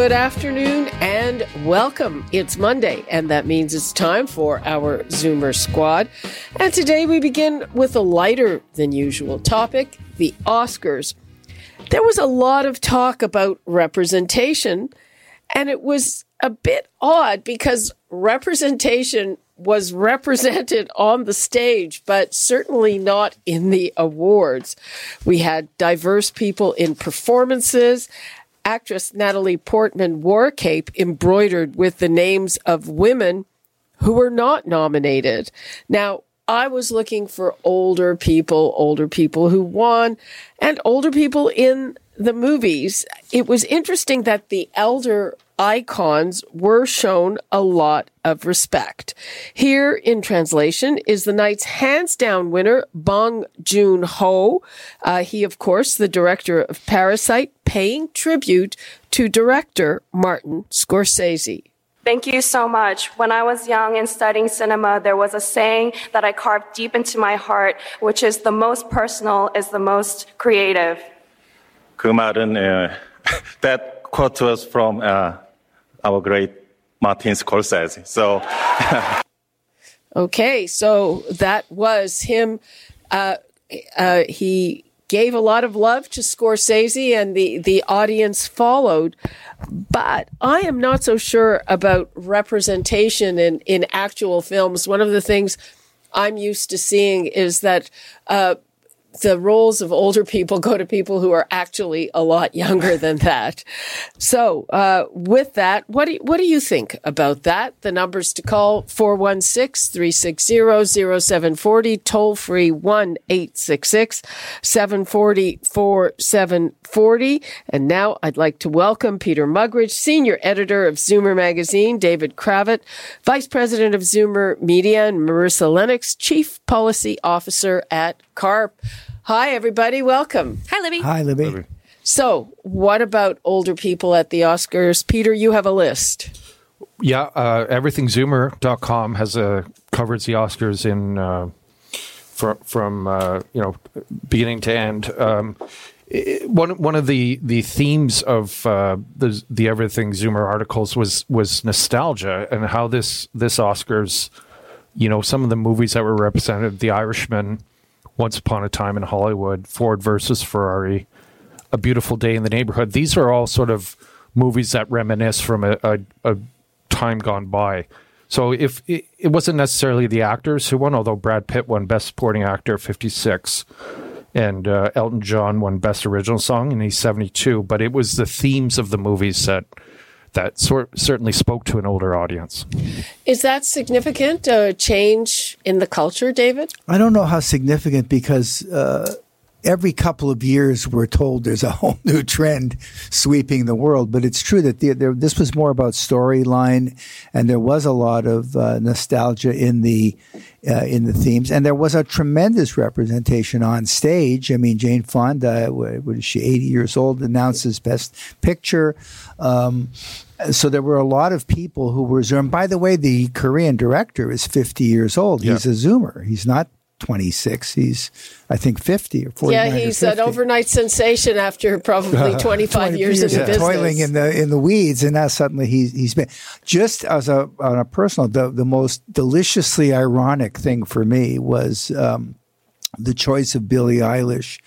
Good afternoon and welcome. It's Monday, and that means it's time for our Zoomer Squad. And today we begin with a lighter than usual topic the Oscars. There was a lot of talk about representation, and it was a bit odd because representation was represented on the stage, but certainly not in the awards. We had diverse people in performances actress Natalie Portman wore a cape embroidered with the names of women who were not nominated. Now, I was looking for older people, older people who won, and older people in the movies. It was interesting that the elder icons were shown a lot of respect. Here in translation is the night's hands down winner, Bong Joon Ho. Uh, he, of course, the director of Parasite, paying tribute to director Martin Scorsese. Thank you so much. When I was young and studying cinema, there was a saying that I carved deep into my heart, which is the most personal is the most creative. 그 말은 uh, that quote was from uh, our great Martin Scorsese. So, okay, so that was him. Uh, uh, he gave a lot of love to Scorsese, and the the audience followed. But I am not so sure about representation in in actual films. One of the things I'm used to seeing is that. Uh, the roles of older people go to people who are actually a lot younger than that. So, uh, with that, what do you, what do you think about that? The numbers to call 416-360-0740, toll free 1-866-740-4740. And now I'd like to welcome Peter Muggeridge, senior editor of Zoomer magazine, David Cravit, vice president of Zoomer Media, and Marissa Lennox, chief policy officer at CARP. Hi, everybody. Welcome. Hi, Libby. Hi, Libby. Libby. So, what about older people at the Oscars? Peter, you have a list. Yeah, uh, everythingzoomer.com has a covers the Oscars in uh, from from uh, you know beginning to end. Um, it, one one of the the themes of uh, the the Everything Zoomer articles was was nostalgia and how this this Oscars, you know, some of the movies that were represented, The Irishman, once Upon a Time in Hollywood, Ford versus Ferrari, A Beautiful Day in the Neighborhood. These are all sort of movies that reminisce from a, a, a time gone by. So if it, it, wasn't necessarily the actors who won, although Brad Pitt won Best Supporting Actor 56 and uh, Elton John won Best Original Song and he's 72, but it was the themes of the movies that – that sort certainly spoke to an older audience. Is that significant? A change in the culture, David? I don't know how significant because uh, every couple of years we're told there's a whole new trend sweeping the world. But it's true that the, there, this was more about storyline, and there was a lot of uh, nostalgia in the uh, in the themes, and there was a tremendous representation on stage. I mean, Jane Fonda, what is she, 80 years old, announces Best Picture. Um, so there were a lot of people who were Zoomer. By the way, the Korean director is 50 years old. He's a Zoomer. He's not 26. He's, I think, 50 or 40. Yeah, he's an overnight sensation after probably 25 20 years, years in the business. Toiling in the, in the weeds. And now suddenly he's, he's been just as a, on a personal, the, the most deliciously ironic thing for me was, um, the choice of Billie Eilish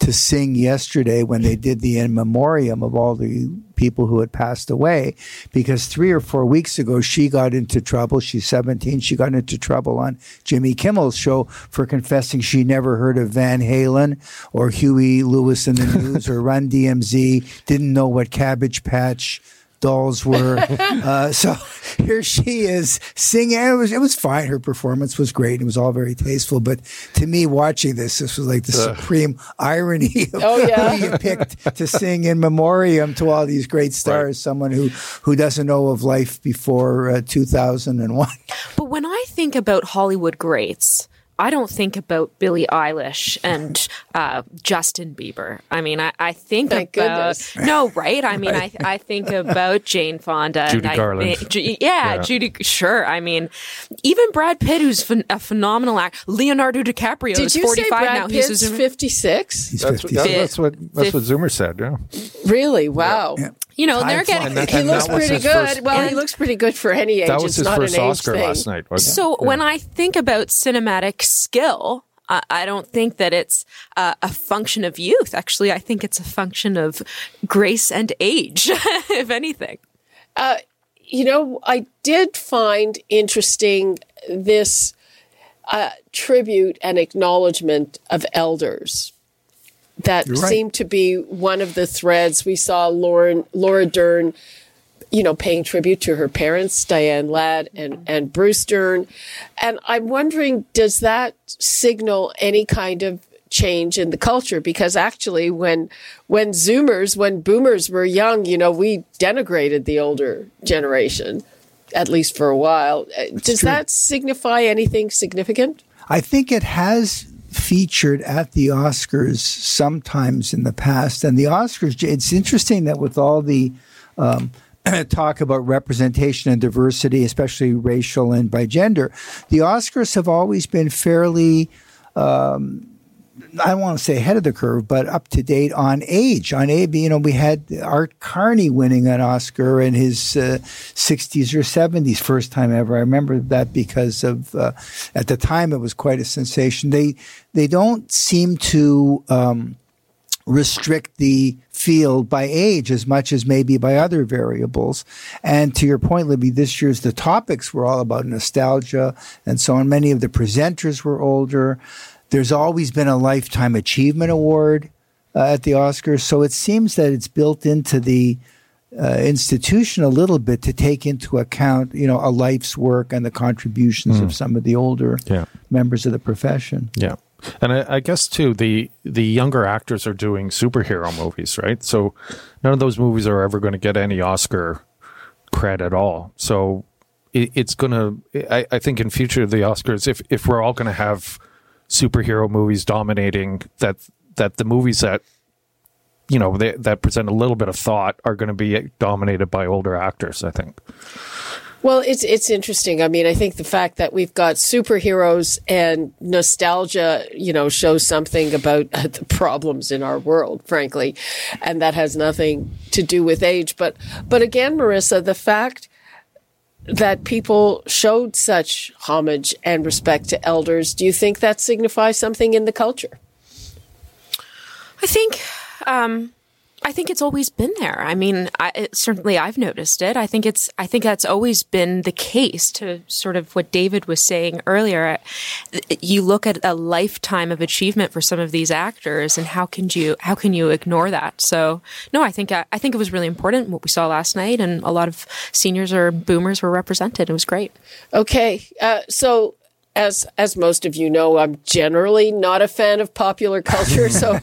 to sing yesterday when they did the in memoriam of all the people who had passed away because three or four weeks ago she got into trouble. She's 17 she got into trouble on jimmy kimmel's show for confessing she never heard of van halen or huey lewis and the news or run DMC didn't know what cabbage patch dolls were. uh, so here she is singing. It was, it was fine. Her performance was great. It was all very tasteful. But to me, watching this, this was like the supreme irony of Oh, yeah. who you picked to sing in memoriam to all these great stars. Right. Someone who, who doesn't know of life before uh, 2001. But when I think about Hollywood greats, I don't think about Billie Eilish and uh, Justin Bieber. I mean, I, I think Thank about goodness. no, right? I mean, I, I think about Jane Fonda, Judy and I Garland. think- Ju- yeah, Yeah. Judy. Sure, I mean, even Brad Pitt, who's phen- a phenomenal actor. Leonardo DiCaprio Did is you say forty-five Brad now. He's Pitt's a- 56? He's That's, that's what that's what Zoomer said. Yeah. Really? Wow. Yeah. You know, they're getting. That- He looks pretty good. first- well, he looks pretty good for any age. That was it's his not first an age Oscar thing. last night. Wasn't So it? when I think about cinematic skill, I, I don't think that it's uh, a function of youth. Actually, I think it's a function of grace and age, if anything. You know, I did find interesting this uh, tribute and acknowledgement of elders. That right. seemed to be one of the threads. We saw Lauren, Laura Dern, you know, paying tribute to her parents, Diane Ladd and, and Bruce Dern. And I'm wondering, does that signal any kind of change in the culture? Because actually, when, when Zoomers, when boomers were young, you know, we denigrated the older generation, at least for a while. Uh, Does true. that signify anything significant? I think it has featured at the Oscars sometimes in the past. And the Oscars, it's interesting that with all the um, talk about representation and diversity, especially racial and by gender, the Oscars have always been fairly. Um, I don't want to say ahead of the curve, but up to date on age. On age, you know, we had Art Carney winning an Oscar in his uh, 60s or 70s, first time ever. I remember that because of uh, at the time it was quite a sensation. They they don't seem to. Um, restrict the field by age as much as maybe by other variables. And to your point, Libby, this year's the topics were all about nostalgia and so on. Many of the presenters were older. There's always been a Lifetime Achievement Award uh, at the Oscars. So it seems that it's built into the uh, institution a little bit to take into account, you know, a life's work and the contributions of some of the older Yeah. members of the profession. Yeah, and I, I guess too the the younger actors are doing superhero movies, right? So none of those movies are ever going to get any Oscar cred at all. So it, it's going to. I, I think in future the Oscars, if if we're all going to have superhero movies dominating, that that the movies that you know they, that present a little bit of thought are going to be dominated by older actors. I think. Well, it's it's interesting. I mean, I think the fact that we've got superheroes and nostalgia, you know, shows something about the problems in our world, frankly, and that has nothing to do with age. But but again, Marissa, the fact that people showed such homage and respect to elders, do you think that signifies something in the culture? I think, um, I think it's always been there. I mean, I, it, certainly I've noticed it. I think it's, I think that's always been the case to sort of what David was saying earlier. You look at a lifetime of achievement for some of these actors and how can you, how can you ignore that? So no, I think, I, I think it was really important what we saw last night and a lot of seniors or boomers were represented. It was great. Okay, uh, so as as most of you know, I'm generally not a fan of popular culture. So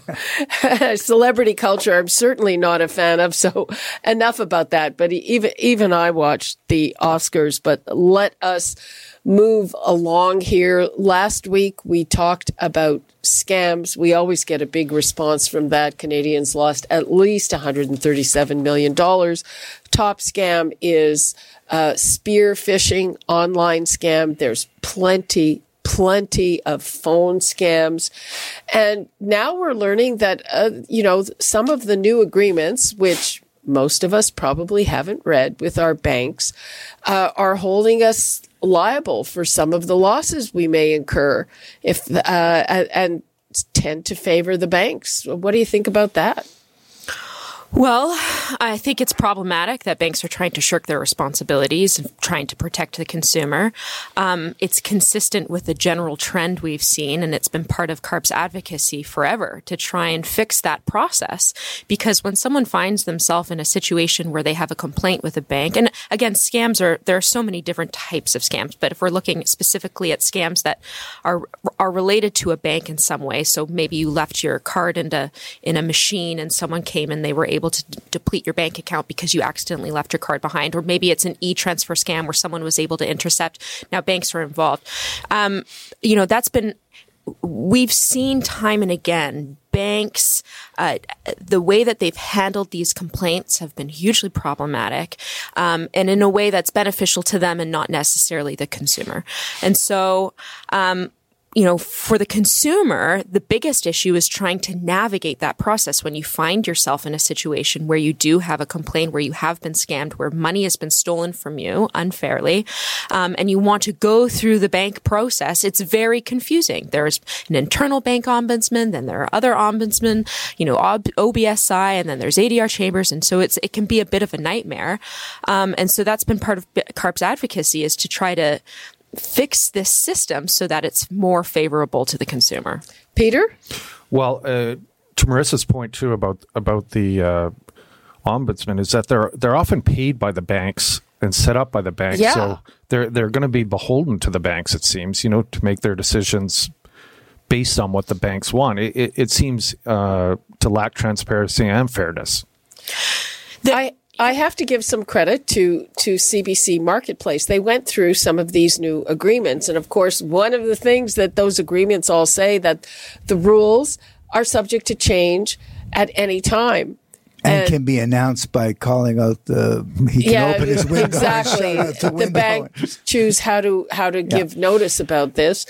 celebrity culture, I'm certainly not a fan of. So enough about that. But even even I watched the Oscars. But let us move along here. Last week we talked about scams. We always get a big response from that. Canadians lost at least 137 million dollars. Top scam is uh, spear phishing online scam. There's plenty, plenty of phone scams. And now we're learning that, uh, you know, some of the new agreements, which most of us probably haven't read with our banks, uh, are holding us liable for some of the losses we may incur if, uh, and tend to favor the banks. What do you think about that? Well, I think it's problematic that banks are trying to shirk their responsibilities and trying to protect the consumer. Um, it's consistent with the general trend we've seen, and it's been part of CARP's advocacy forever to try and fix that process. Because when someone finds themselves in a situation where they have a complaint with a bank, and again, scams are there are so many different types of scams, but if we're looking specifically at scams that are are related to a bank in some way, so maybe you left your card into in a machine and someone came and they were able to d- deplete your bank account because you accidentally left your card behind, or maybe it's an e-transfer scam where someone was able to intercept. Now banks are involved. Um, you know, that's been we've seen time and again banks uh, the way that they've handled these complaints have been hugely problematic um, and in a way that's beneficial to them and not necessarily the consumer and so um, you know, for the consumer, the biggest issue is trying to navigate that process when you find yourself in a situation where you do have a complaint, where you have been scammed, where money has been stolen from you unfairly, um, and you want to go through the bank process. It's very confusing. There's an internal bank ombudsman, then there are other ombudsmen, you know, OBSI, and then there's ADR chambers, and so it's it can be a bit of a nightmare. Um, and so that's been part of CARP's advocacy is to try to fix this system so that it's more favorable to the consumer. Peter? Well, uh, to Marissa's point too about about the uh, ombudsman is that they're they're often paid by the banks and set up by the banks, yeah. so they're they're going to be beholden to the banks. It seems, you know, to make their decisions based on what the banks want. It, it, it seems uh, to lack transparency and fairness. The, I I have to give some credit to to CBC Marketplace. They went through some of these new agreements, and of course, one of the things that those agreements all say that the rules are subject to change at any time. And, and can be announced by calling out the he can yeah, open his window exactly the, the bank choose how to how to yeah. give notice about this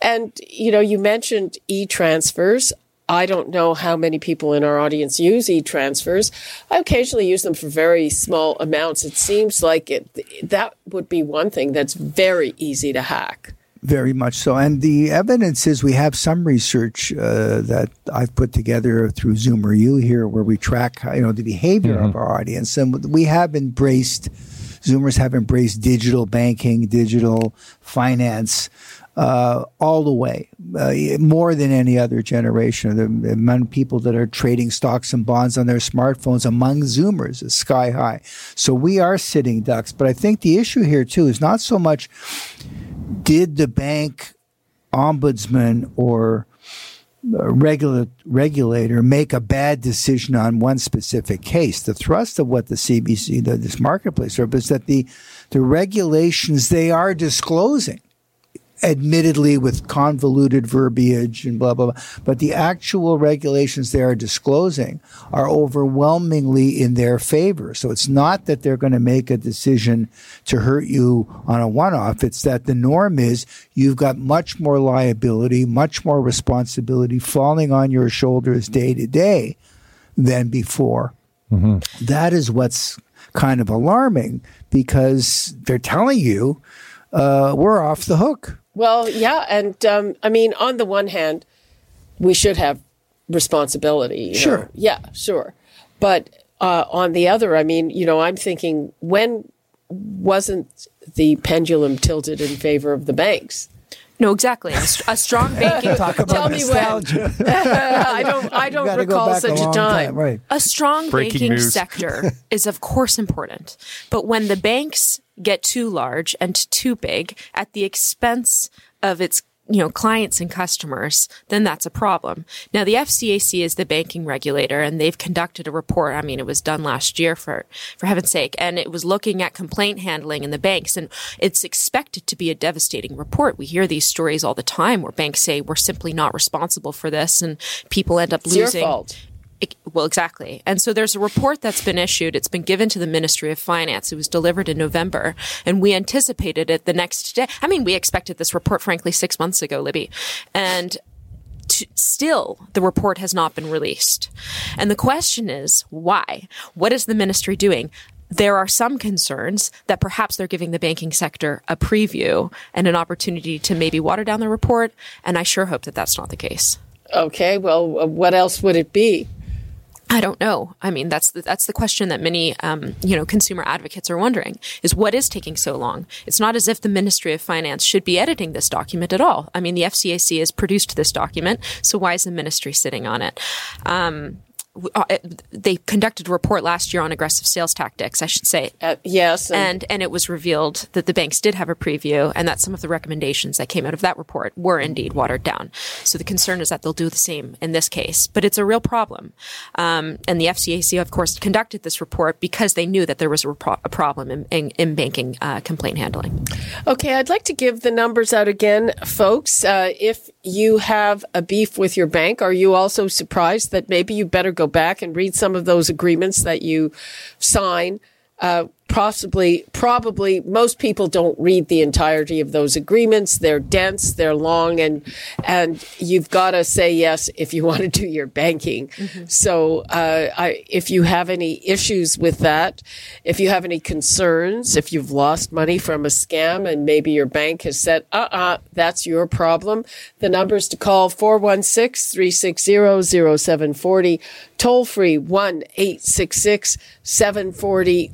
and you know you mentioned e-transfers I don't know how many people in our audience use e-transfers. I occasionally use them for very small amounts. It seems like it, that would be one thing that's very easy to hack. Very much so. And the evidence is we have some research uh, that I've put together through Zoomer U here where we track you know the behavior mm-hmm. of our audience. And we have embraced, Zoomers have embraced digital banking, digital finance uh, all the way, uh, more than any other generation. The amount people that are trading stocks and bonds on their smartphones among Zoomers is sky high. So we are sitting ducks. But I think the issue here too is not so much did the bank ombudsman or regula- regulator make a bad decision on one specific case. The thrust of what the CBC, the, this marketplace, is that the the regulations they are disclosing admittedly with convoluted verbiage and blah, blah, blah. But the actual regulations they are disclosing are overwhelmingly in their favor. So it's not that they're going to make a decision to hurt you on a one off. It's that the norm is you've got much more liability, much more responsibility falling on your shoulders day to day than before. Mm-hmm. That is what's kind of alarming because they're telling you uh, we're off the hook. Well, yeah, and um, I mean, on the one hand, we should have responsibility. Sure. Know? Yeah, sure. But uh, on the other, I mean, you know, I'm thinking when wasn't the pendulum tilted in favor of the banks? No, exactly. A, a strong banking. Talk about Tell nostalgia. me when. I don't. I don't recall such a, a time. time. Right. A strong Breaking banking news. sector is, of course, important. But when the banks get too large and too big at the expense of its you know, clients and customers, then that's a problem. Now, the FCAC is the banking regulator and they've conducted a report. I mean, it was done last year for, for heaven's sake. And it was looking at complaint handling in the banks and it's expected to be a devastating report. We hear these stories all the time where banks say we're simply not responsible for this and people end up It's losing. your fault. It- well, exactly. And so there's a report that's been issued. It's been given to the Ministry of Finance. It was delivered in November and we anticipated it the next day. I mean, we expected this report, frankly, six months ago, Libby. And t- still the report has not been released. And the question is, why? What is the ministry doing? There are some concerns that perhaps they're giving the banking sector a preview and an opportunity to maybe water down the report. And I sure hope that that's not the case. Okay. Well, uh, what else would it be? I don't know. I mean, that's the, that's the question that many, um, you know, consumer advocates are wondering: is what is taking so long? It's not as if the Ministry of Finance should be editing this document at all. I mean, the FCAC has produced this document, so why is the ministry sitting on it? Um, uh, they conducted a report last year on aggressive sales tactics, I should say. Uh, yes. And, and, and it was revealed that the banks did have a preview and that some of the recommendations that came out of that report were indeed watered down. So the concern is that they'll do the same in this case, but it's a real problem. Um, and the FCAC, of course, conducted this report because they knew that there was a, repro- a problem in, in, in banking uh, complaint handling. Okay, I'd like to give the numbers out again, folks. Uh, if you have a beef with your bank, are you also surprised that maybe you better go back and read some of those agreements that you sign uh, possibly, probably most people don't read the entirety of those agreements. They're dense, they're long, and and you've got to say yes if you want to do your banking. Mm-hmm. So, uh, I, if you have any issues with that, if you have any concerns, if you've lost money from a scam and maybe your bank has said, uh uh-uh, uh, that's your problem, the numbers to call 416 360 0740, toll free 1 866 740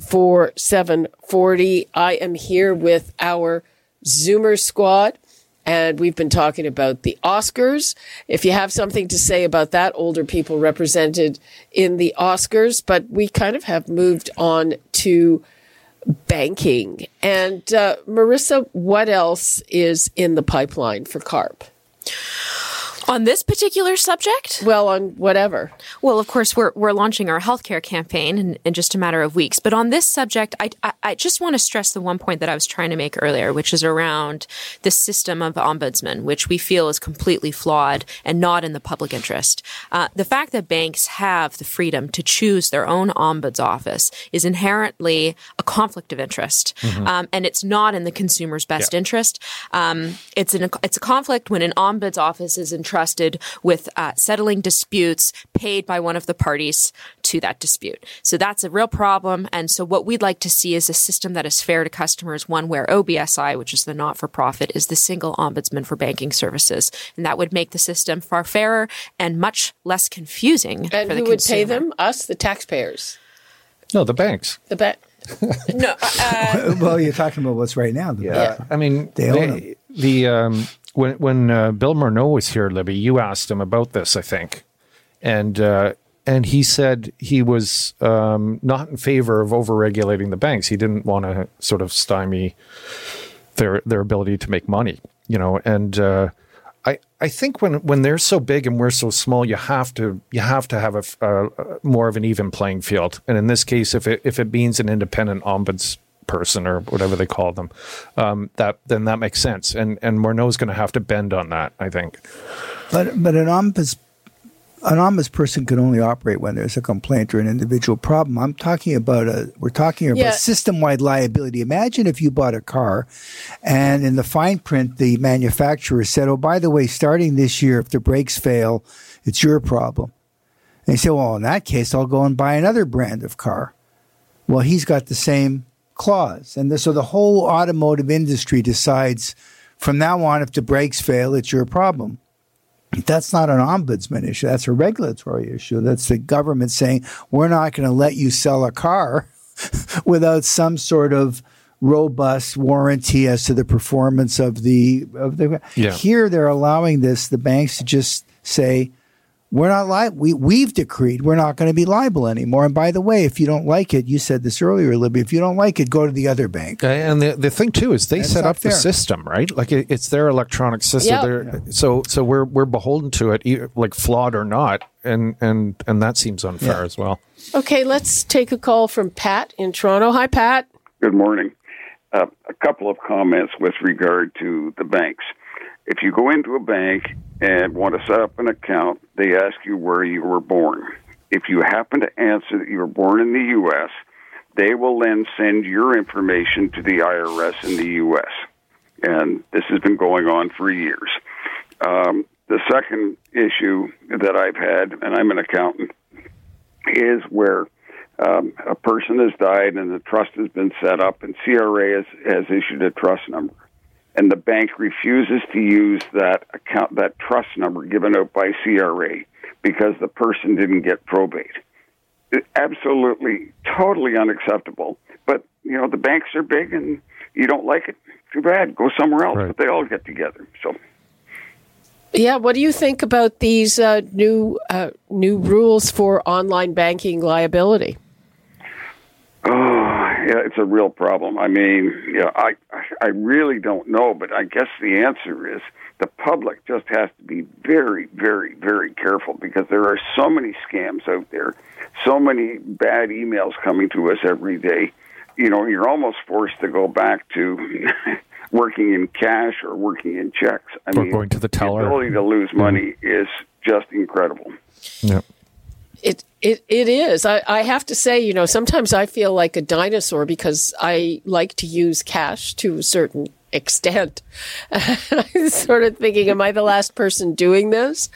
740. I am here with our Zoomer squad, and we've been talking about the Oscars. If you have something to say about that, older people represented in the Oscars, but we kind of have moved on to banking. And uh, Marissa, what else is in the pipeline for CARP? On this particular subject? Well, on whatever. Well, of course, we're, we're launching our healthcare campaign in, in just a matter of weeks. But on this subject, I, I, I, just want to stress the one point that I was trying to make earlier, which is around the system of ombudsman, which we feel is completely flawed and not in the public interest. Uh, the fact that banks have the freedom to choose their own ombuds office is inherently a conflict of interest. Mm-hmm. Um, and it's not in the consumer's best yeah. interest. Um, it's, an, it's a conflict when an ombuds office is in entrusted with uh, settling disputes paid by one of the parties to that dispute. So that's a real problem. And so what we'd like to see is a system that is fair to customers, one where OBSI, which is the not for profit, is the single ombudsman for banking services. And that would make the system far fairer and much less confusing. And who would consumer. pay them? Us, the taxpayers. No, the banks. The bank. no. Uh, well, you're talking about what's right now. Yeah. yeah. I mean, they, they the um, when when uh, Bill Morneau was here, Libby, you asked him about this, I think, and uh, and he said he was um, not in favor of overregulating the banks. He didn't want to sort of stymie their their ability to make money, you know. And uh, I I think when when they're so big and we're so small, you have to you have to have a, a more of an even playing field. And in this case, if it if it means an independent ombuds person or whatever they call them, um, that then that makes sense. And and Morneau's going to have to bend on that, I think. But but an ombuds an ombudsperson can only operate when there's a complaint or an individual problem. I'm talking about a we're talking about yeah. system wide liability. Imagine if you bought a car and in the fine print the manufacturer said, Oh, by the way, starting this year, if the brakes fail, it's your problem. And you say, Well, in that case, I'll go and buy another brand of car. Well, he's got the same clause. And the, so the whole automotive industry decides from now on, if the brakes fail, it's your problem. That's not an ombudsman issue. That's a regulatory issue. That's the government saying, we're not going to let you sell a car without some sort of robust warranty as to the performance of the of the yeah. here they're allowing this the banks to just say we're not li- we we've decreed we're not going to be liable anymore. And by the way, if you don't like it, you said this earlier, Libby. If you don't like it, go to the other bank. And the the thing too is they That's set up fair. the system, right? Like it, it's their electronic system. Yep. Yeah. So so we're we're beholden to it, like flawed or not, and and and that seems unfair yeah. as well. Okay, let's take a call from Pat in Toronto. Hi, Pat. Good morning. Uh, a couple of comments with regard to the banks. If you go into a bank and want to set up an account, they ask you where you were born. If you happen to answer that you were born in the U.S., they will then send your information to the IRS in the U.S. And this has been going on for years. Um, the second issue that I've had, and I'm an accountant, is where um, a person has died and the trust has been set up, and CRA has, has issued a trust number and the bank refuses to use that account that trust number given out by CRA because the person didn't get probate. absolutely, totally unacceptable. But you know, the banks are big, and you don't like it. Too bad. Go somewhere else. Right. But they all get together. So. Yeah, what do you think about these uh, new uh, new rules for online banking liability? Oh, yeah, it's a real problem. I mean, yeah, I I really don't know, but I guess the answer is the public just has to be very, very, very careful because there are so many scams out there, so many bad emails coming to us every day. You know, you're almost forced to go back to working in cash or working in checks. I Or mean, going to the teller. The ability to lose mm-hmm. money is just incredible. Yeah. It it it is. I, I have to say, you know, sometimes I feel like a dinosaur because I like to use cash to a certain extent. I'm sort of thinking, am I the last person doing this?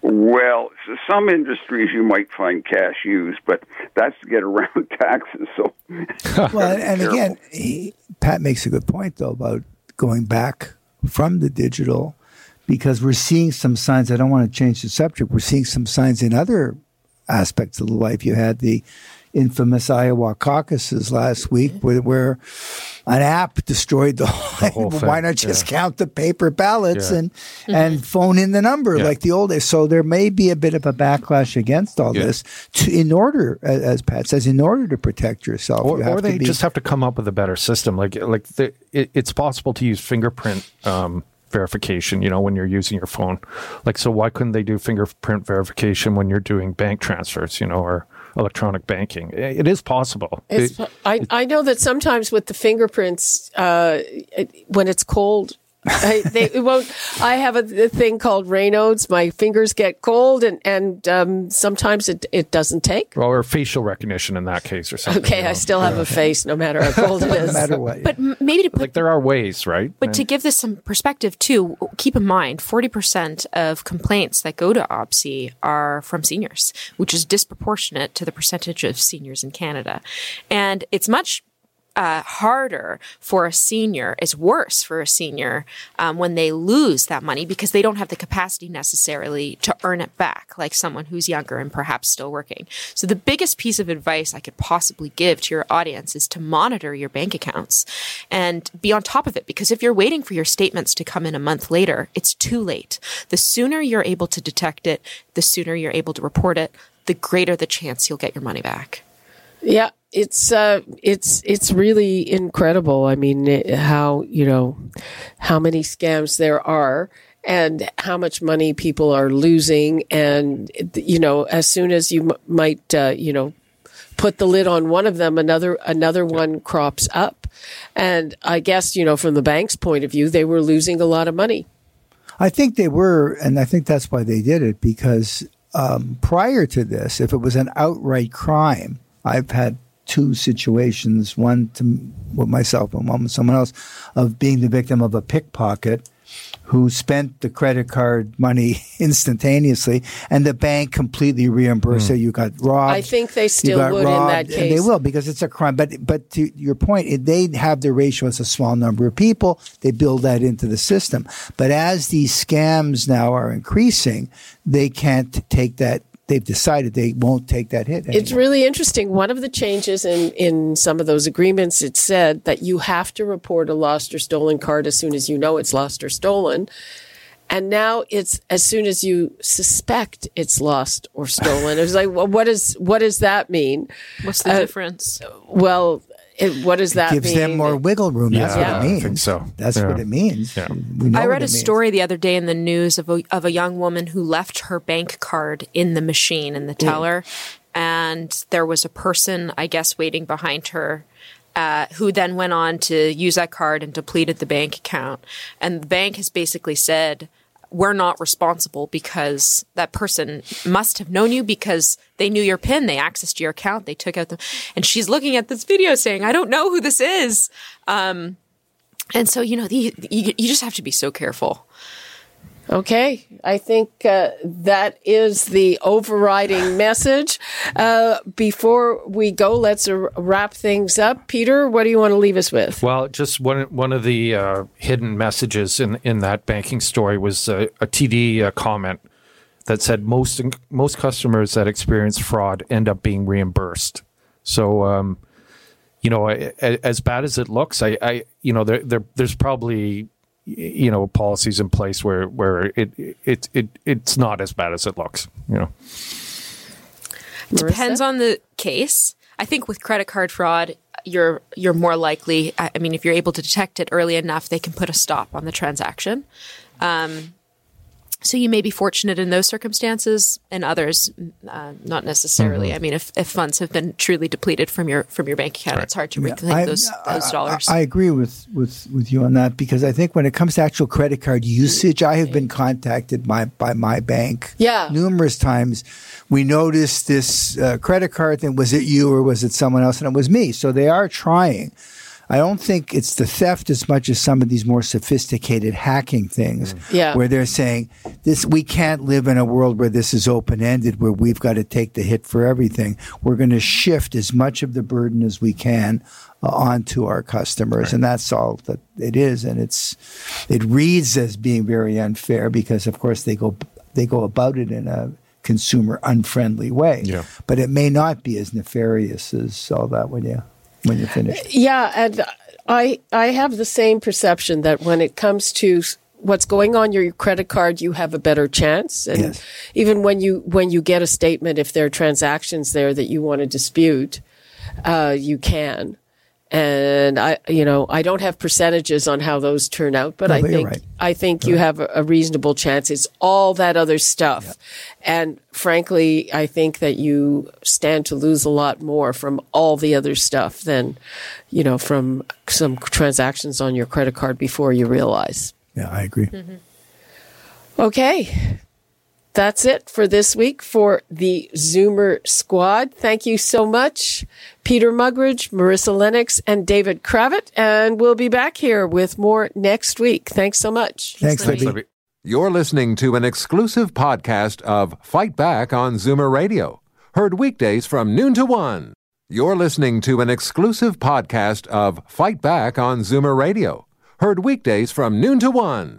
Well, so some industries you might find cash used, but that's to get around taxes. So, Well, and Careful. again, he, Pat makes a good point though about going back from the digital because we're seeing some signs. I don't want to change the subject. We're seeing some signs in other aspects of the life. You had the infamous Iowa caucuses last week where, where an app destroyed the whole, whole Why not just yeah. count the paper ballots Yeah. and and phone in the number Yeah. like the old days? So there may be a bit of a backlash against all Yeah. this to, in order, a- as Pat says, in order to protect yourself. or, you have or they to be, just have to come up with a better system. Like like the, it, it's possible to use fingerprint um, verification. You know, when you're using your phone. Like, so why couldn't they do fingerprint verification when you're doing bank transfers? You know, or electronic banking? It, is possible. It's, It- I, I know that sometimes with the fingerprints, uh, it, when it's cold, I, they won't. I have a, a thing called Raynaud's. My fingers get cold, and and um, sometimes it it doesn't take. Well, or facial recognition in that case, or something. Okay, you know? I still have a face, no matter how cold it is. no matter what. But maybe to put like there are ways, right? But to give this some perspective too, keep in mind 40% of complaints that go to OBSI are from seniors, which is disproportionate to the percentage of seniors in Canada. And it's much uh, harder for a senior, it's worse for a senior um, when they lose that money because they don't have the capacity necessarily to earn it back, like someone who's younger and perhaps still working. So, the biggest piece of advice I could possibly give to your audience is to monitor your bank accounts and be on top of it because if you're waiting for your statements to come in a month later, it's too late. The sooner you're able to detect it, the sooner you're able to report it, the greater the chance you'll get your money back. Yeah, it's uh, it's it's really incredible. I mean, it- how you know how many scams there are, and how much money people are losing, and you know, as soon as you m- might uh, you know put the lid on one of them, another another one crops up, and I guess you know from the bank's point of view, they were losing a lot of money. I think they were, and I think that's why they did it because um, prior to this, if it was an outright crime, I've had two situations, one to with myself and one with someone else, of being the victim of a pickpocket who spent the credit card money instantaneously, and the bank completely reimbursed hmm. it. You got robbed. I think they still got would in that case. and They will because it's a crime. But but to your point, they have their ratio. It's a small number of people. They build that into the system. But as these scams now are increasing, they can't take that. They've decided they won't take that hit. It's really interesting. One of the changes in, in some of those agreements, it said that you have to report a lost or stolen card as soon as you know it's lost or stolen. And now it's as soon as you suspect it's lost or stolen. It was like, well, what is what does that mean? What's the Uh, difference? Well, it, what does that gives mean? them more wiggle room. That's Yeah, what it I means. think so. That's Yeah. what it means. Yeah. We know I read a story the other day in the news of a, of a young woman who left her bank card in the machine in the teller, and there was a person, I guess, waiting behind her. Uh, who then went on to use that card and depleted the bank account. And the bank has basically said, we're not responsible because that person must have known you because they knew your PIN, they accessed your account, they took out the. And she's looking at this video saying, I don't know who this is. Um, and so, you know, the, you, you just have to be so careful. Okay, I think uh, that is the overriding message. Uh, before we go, let's wrap things up. Peter, what do you want to leave us with? Well, just one one of the uh, hidden messages in in that banking story was uh, a TD uh, comment that said most most customers that experience fraud end up being reimbursed. So, um, you know, as bad as it looks, I, I you know, there, there there's probably you know policies in place where where it it it it's not as bad as it looks. You know, depends on the case. I think with credit card fraud, you're you're more likely. I mean, if you're able to detect it early enough, they can put a stop on the transaction. Um, so you may be fortunate in those circumstances, and others uh, not necessarily. Mm-hmm. I mean, if, if funds have been truly depleted from your from your bank account, right. it's hard to reclaim yeah, those those dollars. I, I, agree with, with with you on that because I think when it comes to actual credit card usage, I have been contacted by by my bank, yeah. numerous times. We noticed this uh, credit card thing. Was it you or was it someone else? And it was me. So they are trying. I don't think it's the theft as much as some of these more sophisticated hacking things, mm. yeah. where they're saying this. We can't live in a world where this is open ended, where we've got to take the hit for everything. We're going to shift as much of the burden as we can uh, onto our customers, right. and that's all that it is. And it's it reads as being very unfair because, of course, they go they go about it in a consumer unfriendly way. Yeah. But it may not be as nefarious as all that when you when you're finished. Yeah, and I I have the same perception that when it comes to what's going on your credit card, you have a better chance. And yes. even when you when you get a statement, if there are transactions there that you want to dispute, uh, you can. And I, you know, I don't have percentages on how those turn out, but no, I think right. I think you have a, a, reasonable chance. It's all that other stuff, and frankly, I think that you stand to lose a lot more from all the other stuff than, you know, from some transactions on your credit card before you realize. Yeah, I agree. Mm-hmm. Okay, that's it for this week for the Zoomer Squad. Thank you so much, Peter Muggeridge, Marissa Lennox, and David Cravit. And we'll be back here with more next week. Thanks so much. Thanks, Libby. Libby. You're listening to an exclusive podcast of Fight Back on Zoomer Radio, heard weekdays from noon to one. You're listening to an exclusive podcast of Fight Back on Zoomer Radio, heard weekdays from noon to one.